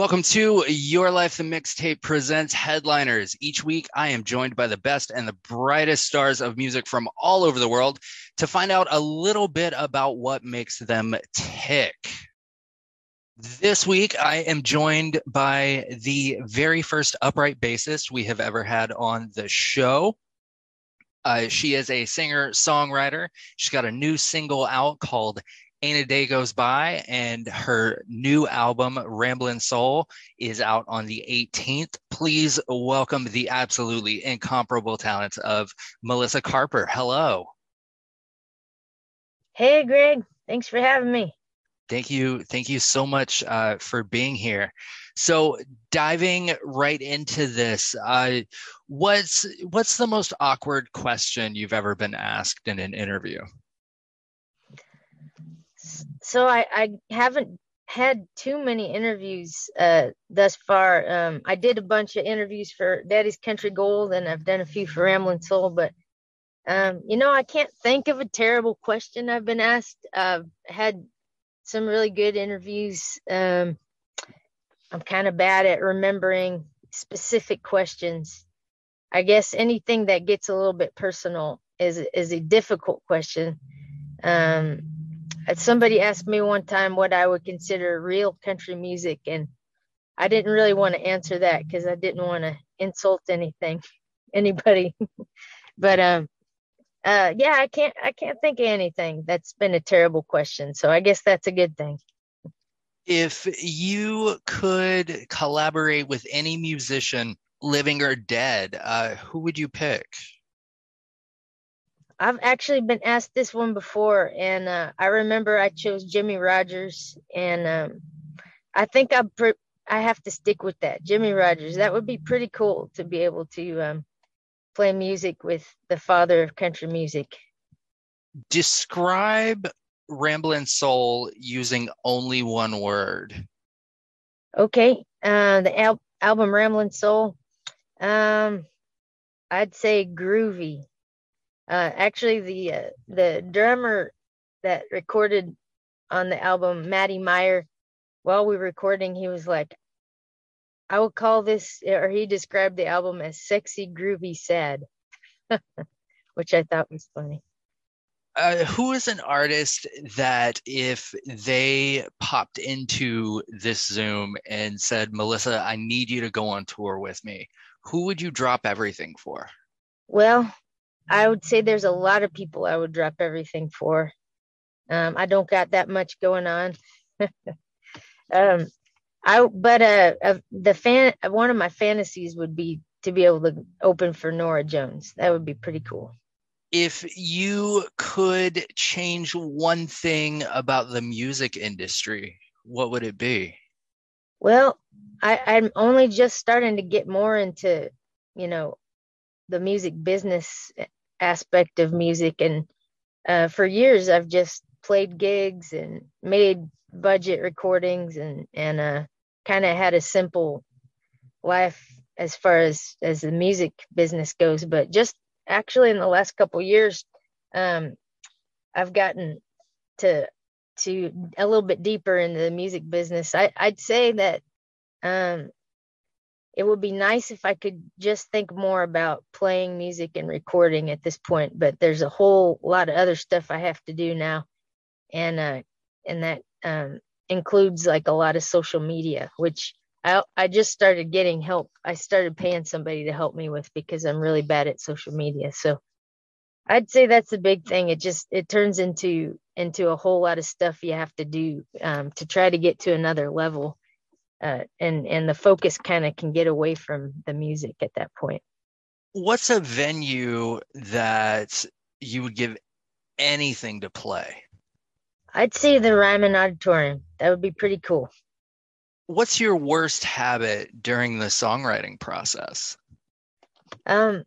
Welcome to Your Life the Mixtape presents Headliners. Each week, I am joined by the best and the brightest stars of music from all over the world to find out a little bit about what makes them tick. This week, I am joined by the very first upright bassist we have ever had on the show. Uh, she is a singer songwriter. She's got a new single out called Ain't a Day Goes By, and her new album, Ramblin' Soul, is out on the 18th. Please welcome the absolutely incomparable talents of Melissa Carper. Hello. Hey, Greg. Thanks for having me. Thank you. Thank you so much uh, for being here. So, diving right into this, uh, what's what's the most awkward question you've ever been asked in an interview? So I, I haven't had too many interviews uh, thus far. Um, I did a bunch of interviews for Daddy's Country Gold, and I've done a few for Ramblin' Soul. But um, you know, I can't think of a terrible question I've been asked. I've had some really good interviews. Um, I'm kind of bad at remembering specific questions. I guess anything that gets a little bit personal is is a difficult question. Um, somebody asked me one time what I would consider real country music, and I didn't really want to answer that because I didn't want to insult anything, anybody. but um, uh, yeah, I can't I can't think of anything. That's been a terrible question, so I guess that's a good thing. If you could collaborate with any musician, living or dead, uh, who would you pick? I've actually been asked this one before, and uh, I remember I chose Jimmie Rodgers, and um, I think I pre- I have to stick with that. Jimmie Rodgers. That would be pretty cool to be able to um, play music with the father of country music. Describe Ramblin' Soul using only one word. Okay, uh, the al- album Ramblin' Soul. Um, I'd say groovy. Uh, actually, the uh, the drummer that recorded on the album, Matty Meyer, while we were recording, he was like, "I will call this," or he described the album as "sexy, groovy, sad," which I thought was funny. Uh, who is an artist that if they popped into this Zoom and said, Melissa, I need you to go on tour with me, who would you drop everything for? Well, I would say there's a lot of people I would drop everything for. Um, I don't got that much going on. um, I but uh, uh, the fan one of my fantasies would be to be able to open for Norah Jones. That would be pretty cool. If you could change one thing about the music industry, what would it be? Well, I, I'm only just starting to get more into, you know, the music business aspect of music. And uh, for years i've just played gigs and made budget recordings and and uh, kind of had a simple life as far as as the music business goes. But just actually in the last couple years um i've gotten to to a little bit deeper into the music business, I, I'd say that um, it would be nice if I could just think more about playing music and recording at this point. But there's a whole lot of other stuff I have to do now, and uh, and that um, includes like a lot of social media, which I I just started getting help. I started paying somebody to help me with because I'm really bad at social media. So I'd say that's the big thing. It just it turns into into a whole lot of stuff you have to do um, to try to get to another level, uh, and and the focus kind of can get away from the music at that point. What's a venue that you would give anything to play? I'd say the Ryman Auditorium. That would be pretty cool. What's your worst habit during the songwriting process? Um,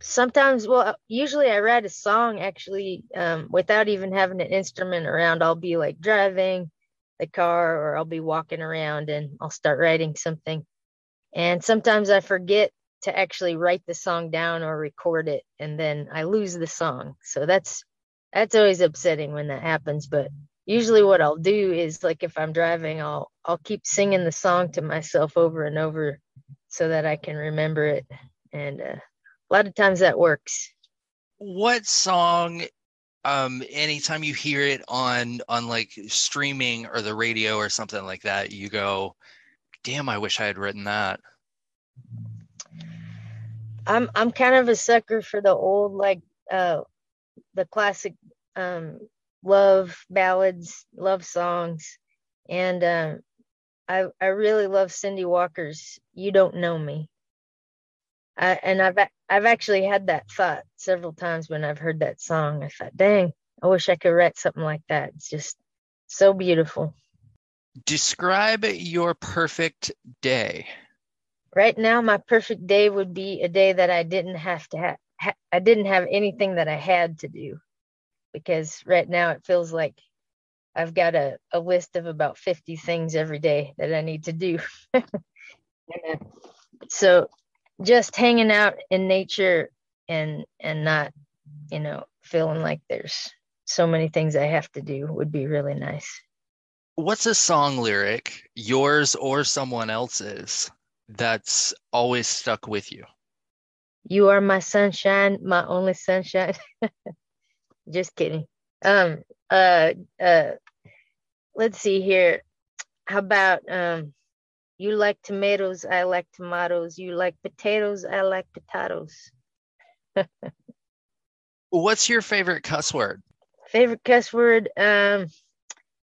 sometimes, well, usually I write a song actually um, without even having an instrument around. I'll be like driving the car or I'll be walking around and I'll start writing something. And sometimes I forget to actually write the song down or record it and then I lose the song. So that's that's always upsetting when that happens, but usually what I'll do is like if I'm driving, I'll I'll keep singing the song to myself over and over so that I can remember it. And uh, a lot of times that works. What song um anytime you hear it on on like streaming or the radio or something like that, you go, "Damn, I wish I had written that." I'm I'm kind of a sucker for the old like uh the classic um love ballads, love songs, and um, I I really love Cindy Walker's "You Don't Know Me." I, and I've I've actually had that thought several times when I've heard that song. I thought, dang, I wish I could write something like that. It's just so beautiful. Describe your perfect day. Right now, my perfect day would be a day that I didn't have to have. Ha- I didn't have anything that I had to do because right now it feels like I've got a, a list of about 50 things every day that I need to do. uh, so just hanging out in nature and and not, you know, feeling like there's so many things I have to do would be really nice. What's a song lyric, yours or someone else's, that's always stuck with you? You are my sunshine, my only sunshine. Just kidding. Um. Uh. Uh. Let's see here. How about um? You like tomatoes, I like tomatoes. You like potatoes, I like potatoes. What's your favorite cuss word? Favorite cuss word? Um,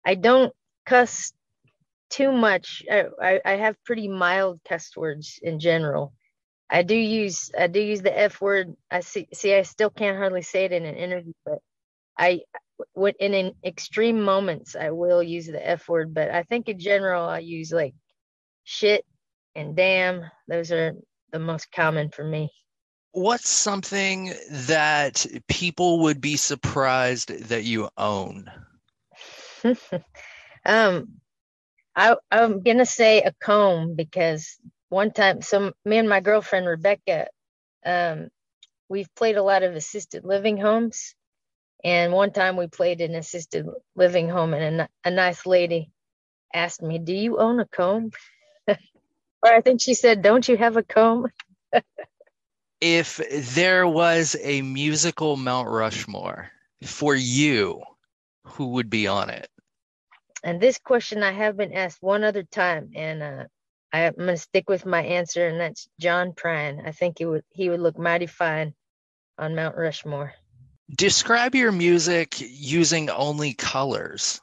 I don't cuss too much. I, I, I have pretty mild cuss words in general. I do use I do use the F word. I see see I still can't hardly say it in an interview, but I would in, in extreme moments I will use the F word, but I think in general I use like shit and damn. Those are the most common for me. What's something that people would be surprised that you own? um I I'm gonna say a comb because one time so me and my girlfriend Rebecca um we've played a lot of assisted living homes and one time we played an assisted living home, and a, a nice lady asked me, Do you own a comb? Or I think she said, Don't you have a comb? if there was a musical Mount Rushmore for you, who would be on it? And this question I have been asked one other time, and uh, I'm going to stick with my answer, and that's John Prine. I think he would he would look mighty fine on Mount Rushmore. Describe your music using only colors.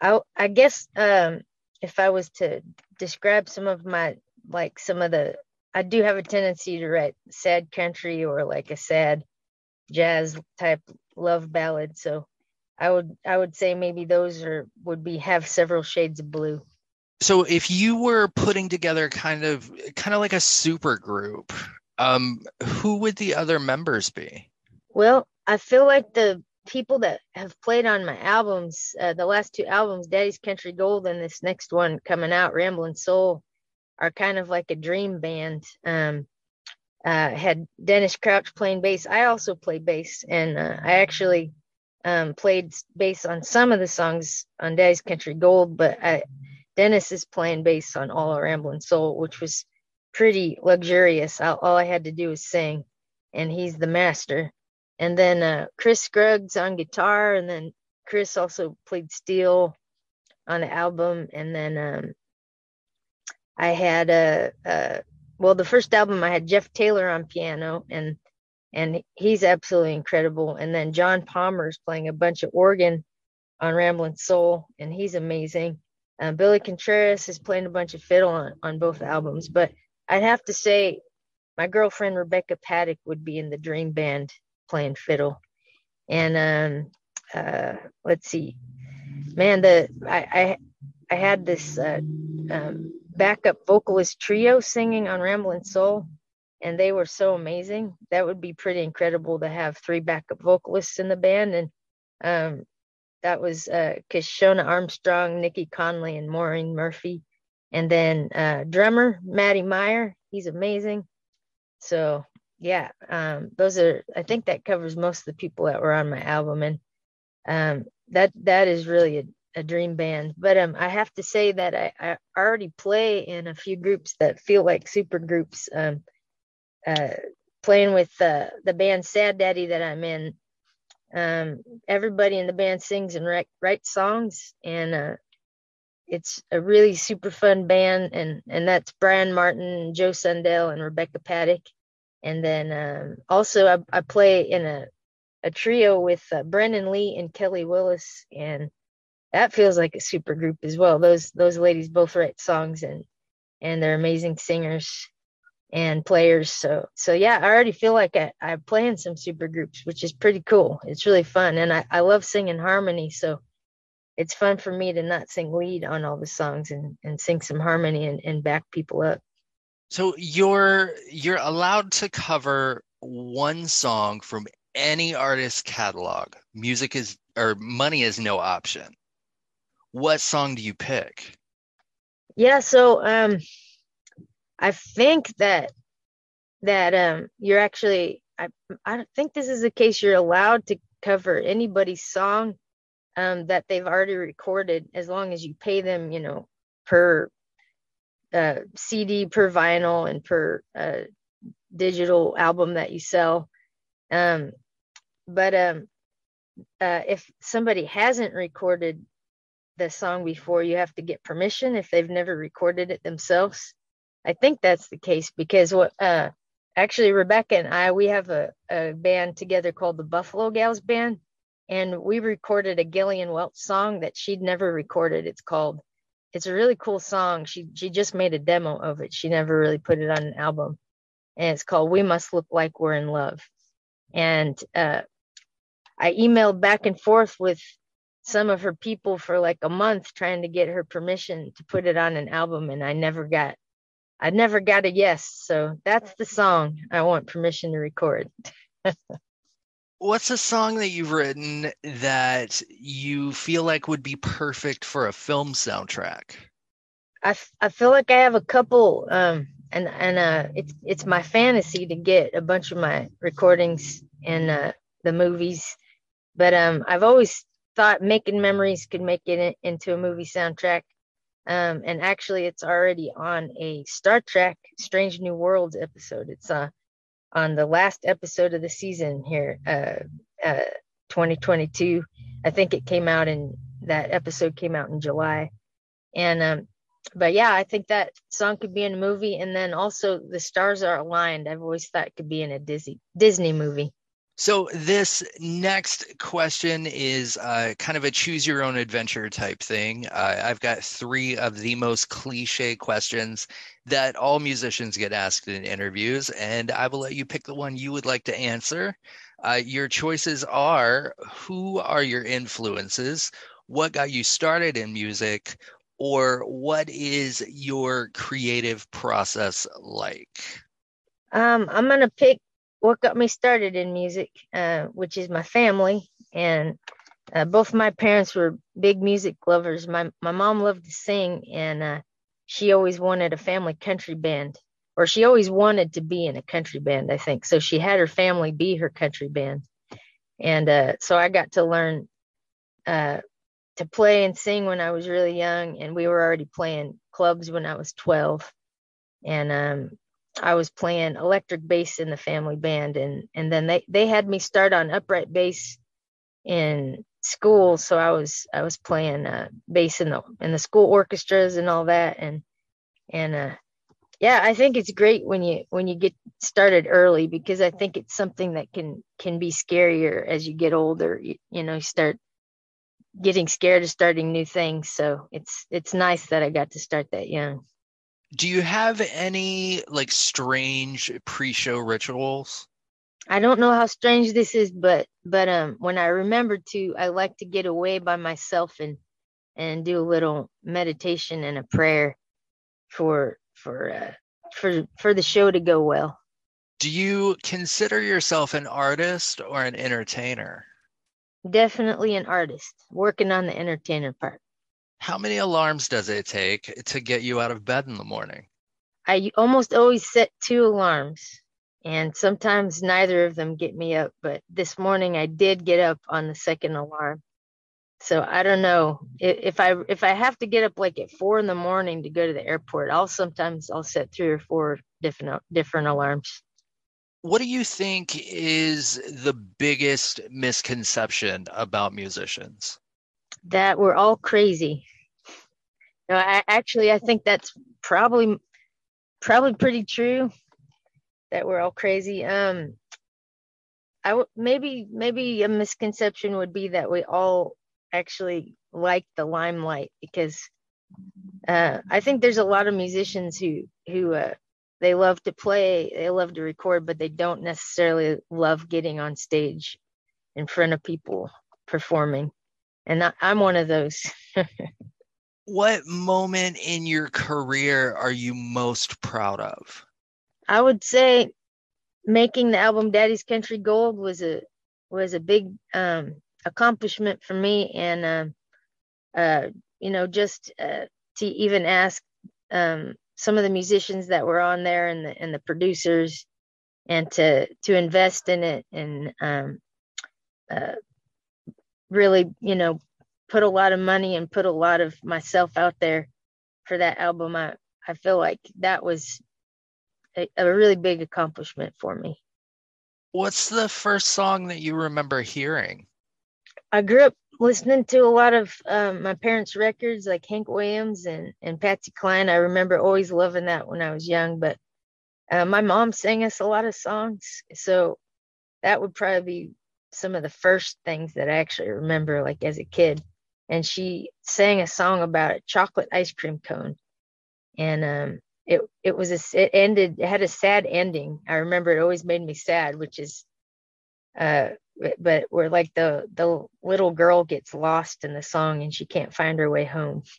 I I guess um, if I was to describe some of my like some of the I do have a tendency to write sad country or like a sad jazz type love ballad. So I would I would say maybe those are would be have several shades of blue. So if you were putting together kind of kind of like a super group, um, who would the other members be? Well, I feel like the people that have played on my albums, uh, the last two albums, Daddy's Country Gold and this next one coming out, Ramblin' Soul, are kind of like a dream band. Um, uh, had Dennis Crouch playing bass. I also play bass, and uh, I actually um, played bass on some of the songs on Daddy's Country Gold, but I, Dennis is playing bass on All Ramblin' Soul, which was pretty luxurious. All I had to do was sing, and he's the master. And then uh, Chris Scruggs on guitar, and then Chris also played steel on the album. And then um, I had a, a well, the first album I had Jeff Taylor on piano, and and he's absolutely incredible. And then John Palmer's playing a bunch of organ on Ramblin' Soul, and he's amazing. Uh, Billy Contreras is playing a bunch of fiddle on, on both albums, but I'd have to say my girlfriend Rebecca Patek would be in the Dream Band playing fiddle. And um, uh, let's see, man, the I I, I had this uh, um, backup vocalist trio singing on Ramblin' Soul, and they were so amazing. That would be pretty incredible to have three backup vocalists in the band, and um, that was uh, Kyshona Armstrong, Nikki Conley, and Maureen Murphy and then uh, drummer Matty Meyer, he's amazing. So yeah, um, those are I think that covers most of the people that were on my album, and um, that that is really a, a dream band. But um, I have to say that I, I already play in a few groups that feel like super groups. Um, uh, playing with uh, the band Sad Daddy that I'm in. Um, everybody in the band sings and write, writes songs, and uh, it's a really super fun band and and that's brian martin joe sundell and rebecca patek and then um, also I, I, play in a, a trio with uh, brennen leigh and kelly willis and that feels like a super group as well. Those those ladies both write songs and and they're amazing singers and players. So so yeah i already feel like i, I play in some super groups which is pretty cool. It's really fun and i, I love singing harmony. So it's fun for me to not sing lead on all the songs and, and sing some harmony and, and back people up. So you're you're allowed to cover one song from any artist catalog. Music is or money is no option. What song do you pick? Yeah, so um I think that that um you're actually I I don't think this is the case you're allowed to cover anybody's song um, that they've already recorded as long as you pay them, you know, per uh, CD, per vinyl, and per uh, digital album that you sell. Um, but um, uh, if somebody hasn't recorded the song before, you have to get permission if they've never recorded it themselves. I think that's the case because what uh, actually Rebecca and I we have a, a band together called the Buffalo Gals Band and we recorded a Gillian Welch song that she'd never recorded. It's called. It's a really cool song. She she just made a demo of it. She never really put it on an album, and it's called "We Must Look Like We're in Love." And uh, I emailed back and forth with some of her people for like a month trying to get her permission to put it on an album, and I never got. I never got a yes. So that's the song I want permission to record. What's a song that you've written that you feel like would be perfect for a film soundtrack? I, I feel like I have a couple um and and uh it's it's my fantasy to get a bunch of my recordings in uh, the movies. But um I've always thought making memories could make it into a movie soundtrack. Um and actually it's already on a Star Trek Strange New Worlds episode. It's uh on the last episode of the season here, uh, uh, 2022. I think it came out in that episode came out in July, and um, but yeah, I think that song could be in a movie, and then also the stars are aligned. I've always thought it could be in a Disney Disney movie. So this next question is uh, kind of a choose your own adventure type thing. Uh, I've got three of the most cliche questions that all musicians get asked in interviews, and I will let you pick the one you would like to answer. Uh, your choices are: Who are your influences? What got you started in music? Or what is your creative process like? Um, I'm gonna pick what got me started in music, uh, which is my family. And uh, both my parents were big music lovers. My my mom loved to sing, and uh, she always wanted a family country band, or she always wanted to be in a country band. I think so. She had her family be her country band, and uh, so I got to learn uh, to play and sing when I was really young, and we were already playing clubs when I was 12, and um, I was playing electric bass in the family band, and and then they they had me start on upright bass in school, so I was I was playing uh, bass in the in the school orchestras and all that, and and uh, yeah, I think it's great when you when you get started early because I think it's something that can can be scarier as you get older. You, you know, you start getting scared of starting new things, so it's it's nice that I got to start that young. Do you have any like strange pre-show rituals? I don't know how strange this is, but but um when I remember to, I like to get away by myself and and do a little meditation and a prayer for for uh, for for the show to go well. Do you consider yourself an artist or an entertainer? Definitely an artist, working on the entertainer part. How many alarms does it take to get you out of bed in the morning? I almost always set two alarms, and sometimes neither of them get me up. But this morning I did get up on the second alarm. So I don't know if I if I have to get up like at four in the morning to go to the airport. I'll sometimes I'll set three or four different different alarms. What do you think is the biggest misconception about musicians? That we're all crazy. No, I actually I think that's probably probably pretty true that we're all crazy. Um I w- maybe maybe a misconception would be that we all actually like the limelight because uh, I think there's a lot of musicians who who uh, they love to play, they love to record, but they don't necessarily love getting on stage in front of people performing. And I, I'm one of those. What moment in your career are you most proud of? I would say making the album Daddy's Country Gold was a was a big um, accomplishment for me, and um, uh, you know just uh, to even ask um, some of the musicians that were on there and the and the producers, and to to invest in it and um, uh, really you know put a lot of money and put a lot of myself out there for that album. I, I feel like that was a, a really big accomplishment for me. What's the first song that you remember hearing? I grew up listening to a lot of um, my parents' records, like Hank Williams and and Patsy Cline. I remember always loving that when I was young. But uh, my mom sang us a lot of songs, so that would probably be some of the first things that I actually remember, like as a kid. And she sang a song about a chocolate ice cream cone. And um it it was a it ended it had a sad ending. I remember it always made me sad which is uh but where like the the little girl gets lost in the song and she can't find her way home.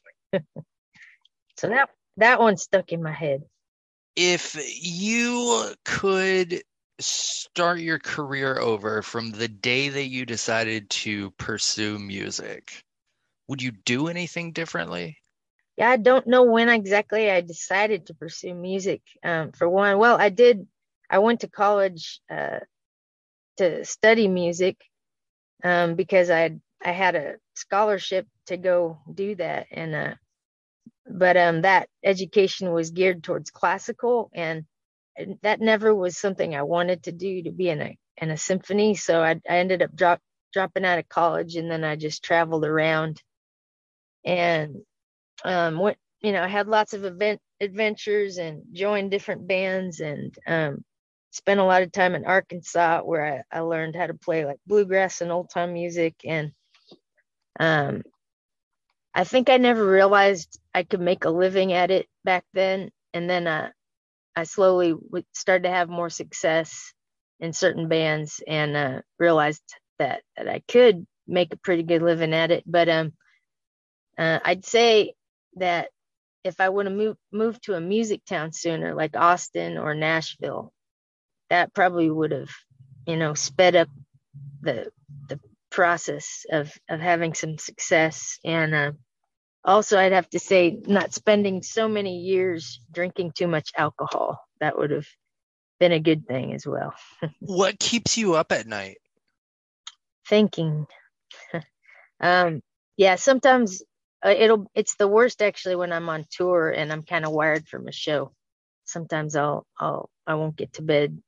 So that that one stuck in my head. If you could start your career over from the day that you decided to pursue music, would you do anything differently? yeah i don't know when exactly i decided to pursue music um, for one. Well i did i went to college uh, to study music um, because i i had a scholarship to go do that. And uh, but um, that education was geared towards classical and that never was something i wanted to do to be in a in a symphony. So i, I ended up drop, dropping out of college and then i just traveled around. And um went you know I had lots of event adventures and joined different bands and um spent a lot of time in Arkansas where I, I learned how to play like bluegrass and old time music. And um I think I never realized I could make a living at it back then. And then uh, I slowly started to have more success in certain bands and uh, realized that that I could make a pretty good living at it but um uh, I'd say that if I would have moved to a music town sooner, like Austin or Nashville, that probably would have, you know, sped up the the process of of having some success. And uh, also, I'd have to say, not spending so many years drinking too much alcohol. That would have been a good thing as well. What keeps you up at night? thinking. um, yeah, sometimes uh, it'll it's the worst actually when I'm on tour and I'm kind of wired from a show. Sometimes I'll I'll I won't get to bed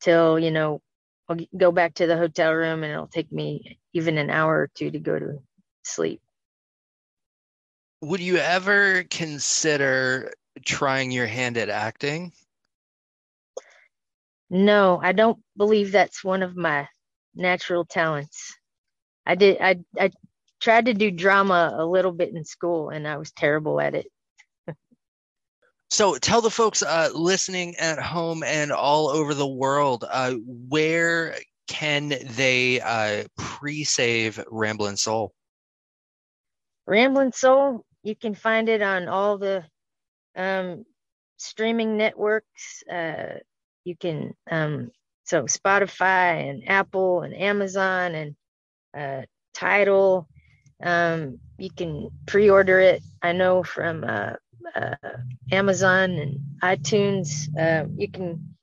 till you know I'll go back to the hotel room and it'll take me even an hour or two to go to sleep. Would you ever consider trying your hand at acting? No, I don't believe that's one of my natural talents. I did I I tried to do drama a little bit in school and I was terrible at it. So tell the folks uh, listening at home and all over the world uh, where can they uh, pre-save Ramblin' Soul? Ramblin' Soul, you can find it on all the um, streaming networks. Uh, you can um, so Spotify and Apple and Amazon and uh, Tidal. Um, you can pre-order it. I know from uh, uh, Amazon and iTunes. Uh, you can.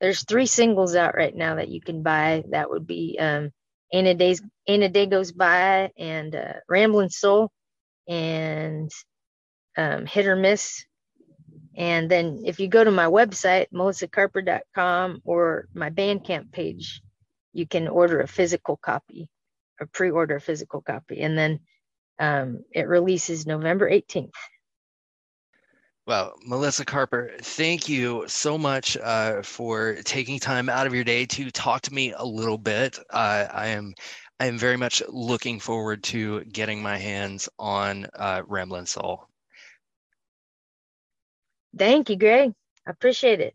There's three singles out right now that you can buy. That would be um, "Ain't a Day Goes By" and uh, "Ramblin' Soul" and um, "Hit or Miss." And then if you go to my website, melissacarper.com, or my Bandcamp page, you can order a physical copy or pre-order a physical copy. And then um, it releases November 18th. Well, Melissa Carper, thank you so much uh, for taking time out of your day to talk to me a little bit. Uh, I am I am very much looking forward to getting my hands on uh, Ramblin' Soul. Thank you, Greg. I appreciate it.